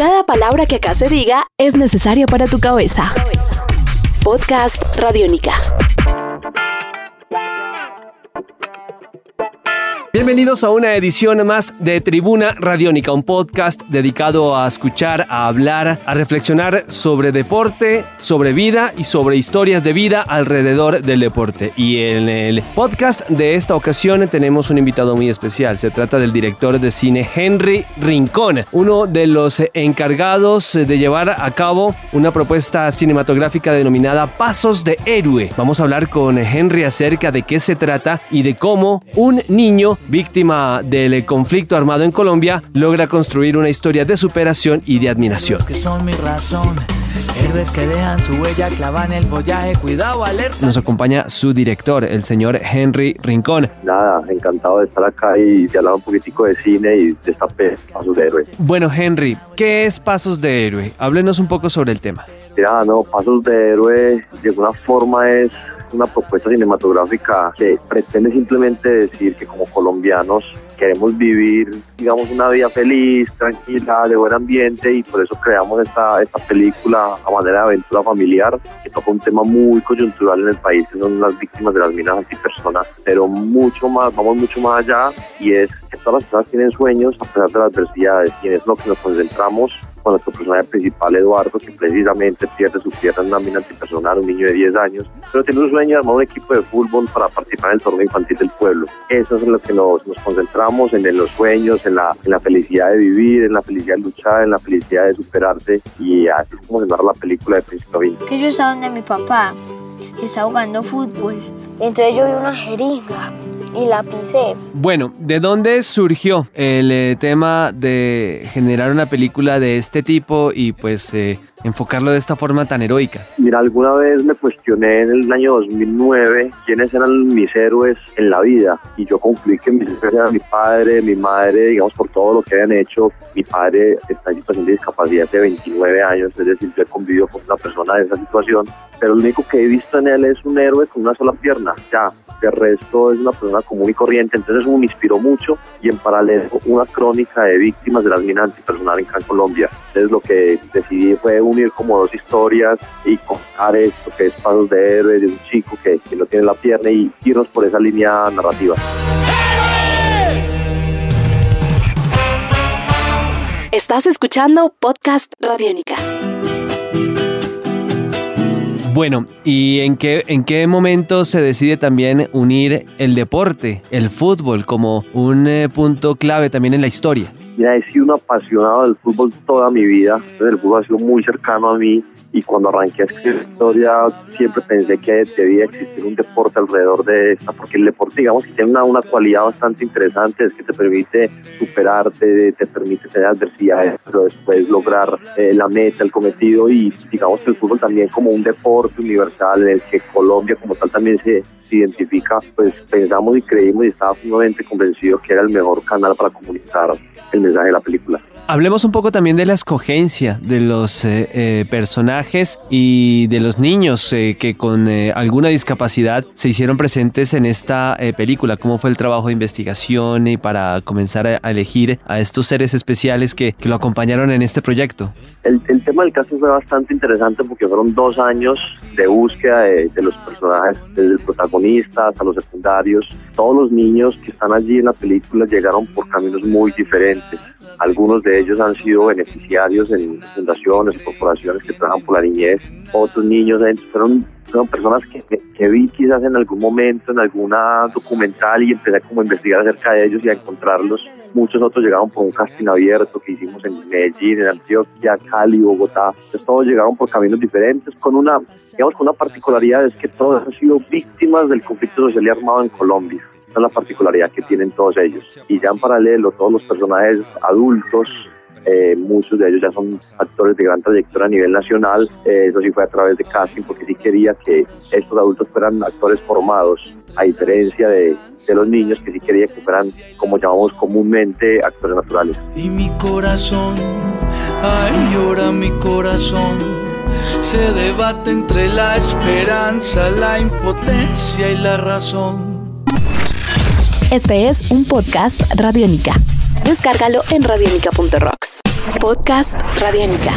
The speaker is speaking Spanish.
Cada palabra que acá se diga es necesaria para tu cabeza. Podcast Radiónica. Bienvenidos a una edición más de Tribuna Radiónica, un podcast dedicado a escuchar, a hablar, a reflexionar sobre deporte, sobre vida y sobre historias de vida alrededor del deporte. Y en el podcast de esta ocasión tenemos un invitado muy especial. Se trata del director de cine Henry Rincón, uno de los encargados de llevar a cabo una propuesta cinematográfica denominada Pasos de Héroe. Vamos a hablar con Henry acerca de qué se trata y de cómo un niño víctima del conflicto armado en Colombia, logra construir una historia de superación y de admiración. Nos acompaña su director, el señor Henry Rincón. Nada, encantado de estar acá y de hablar un poquitico de cine y de esta Pasos de Héroe. Bueno, Henry, ¿qué es Pasos de Héroe? Háblenos un poco sobre el tema. Mira, no, Pasos de Héroe de alguna forma es una propuesta cinematográfica que pretende simplemente decir que como colombianos queremos vivir, digamos, una vida feliz, tranquila, de buen ambiente y por eso creamos esta, esta película a manera de aventura familiar que toca un tema muy coyuntural en el país, que son las víctimas de las minas antipersonas, pero mucho más, vamos mucho más allá y es que todas las personas tienen sueños a pesar de las adversidades y es lo que nos concentramos nuestro personaje principal, Eduardo, que precisamente pierde su pierna en una mina antipersonal, un niño de 10 años, pero tiene un sueño de armar un equipo de fútbol para participar en el torneo infantil del pueblo. Eso es en lo que nos, concentramos, en, los sueños, en la, en la felicidad de vivir, en la felicidad de luchar, en la felicidad de superarte, y así es como se narra la película de Príncipe. Que yo estaba donde mi papá, estaba jugando fútbol, entonces yo vi una jeringa y la pisé. Bueno, ¿de dónde surgió el eh, tema de generar una película de este tipo y pues eh, enfocarlo de esta forma tan heroica? Mira, alguna vez me cuestioné en el año 2009 quiénes eran mis héroes en la vida y yo concluí que mis héroes eran mi padre, mi madre, digamos por todo lo que habían hecho. Mi padre está en situación de discapacidad de 29 años, es decir, yo he convivido con una persona de esa situación, pero lo único que he visto en él es un héroe con una sola pierna, ya. De resto es una persona común y corriente, entonces eso me inspiró mucho y en paralelo una crónica de víctimas de las minas antipersonal en Colombia. Entonces lo que decidí fue unir como dos historias y contar esto que es Pasos de Héroe, de un chico que, que no tiene la pierna y irnos por esa línea narrativa. Estás escuchando Podcast Radiónica. Bueno, ¿y en qué, en qué momento se decide también unir el deporte, el fútbol, como un eh, punto clave también en la historia? Mira, he sido un apasionado del fútbol toda mi vida. El fútbol ha sido muy cercano a mí. Y cuando arranqué a escribir historia siempre pensé que debía existir un deporte alrededor de esta, porque el deporte digamos que tiene una, una cualidad bastante interesante, es que te permite superarte, te permite tener adversidades, pero después lograr eh, la meta, el cometido. Y digamos que el fútbol también como un deporte universal en el que Colombia como tal también se, identifica, pues pensamos y creímos y estaba firmemente convencido que era el mejor canal para comunicar el mensaje de la película. Hablemos un poco también de la escogencia de los eh, eh, personajes y de los niños eh, que con alguna discapacidad se hicieron presentes en esta película. ¿Cómo fue el trabajo de investigación y para comenzar a, elegir a estos seres especiales que, lo acompañaron en este proyecto? El, tema del caso fue bastante interesante porque fueron dos años de búsqueda de, de los personajes, desde el protagonista hasta los secundarios. Todos los niños que están allí en la película llegaron por caminos muy diferentes algunos de ellos han sido beneficiarios en fundaciones, corporaciones que trabajan por la niñez. Otros niños fueron, fueron personas que, que, vi quizás en algún momento, en alguna documental y empecé como a investigar acerca de ellos y a encontrarlos. Muchos otros llegaron por un casting abierto que hicimos en Medellín, en Antioquia, Cali, Bogotá. Entonces todos llegaron por caminos diferentes con una, digamos, con una particularidad es que todos han sido víctimas del conflicto social y armado en Colombia. Esa es la particularidad que tienen todos ellos. Y ya en paralelo, todos los personajes adultos, eh, muchos de ellos ya son actores de gran trayectoria a nivel nacional. Eh, eso sí fue a través de casting, porque sí quería que estos adultos fueran actores formados, a diferencia de, de los niños que sí quería que fueran, como llamamos comúnmente, actores naturales. Y mi corazón, ay, llora mi corazón. Se debate entre la esperanza, la impotencia y la razón. Este es un podcast Radiónica. Descárgalo en radiónica.rocks. Podcast Radiónica.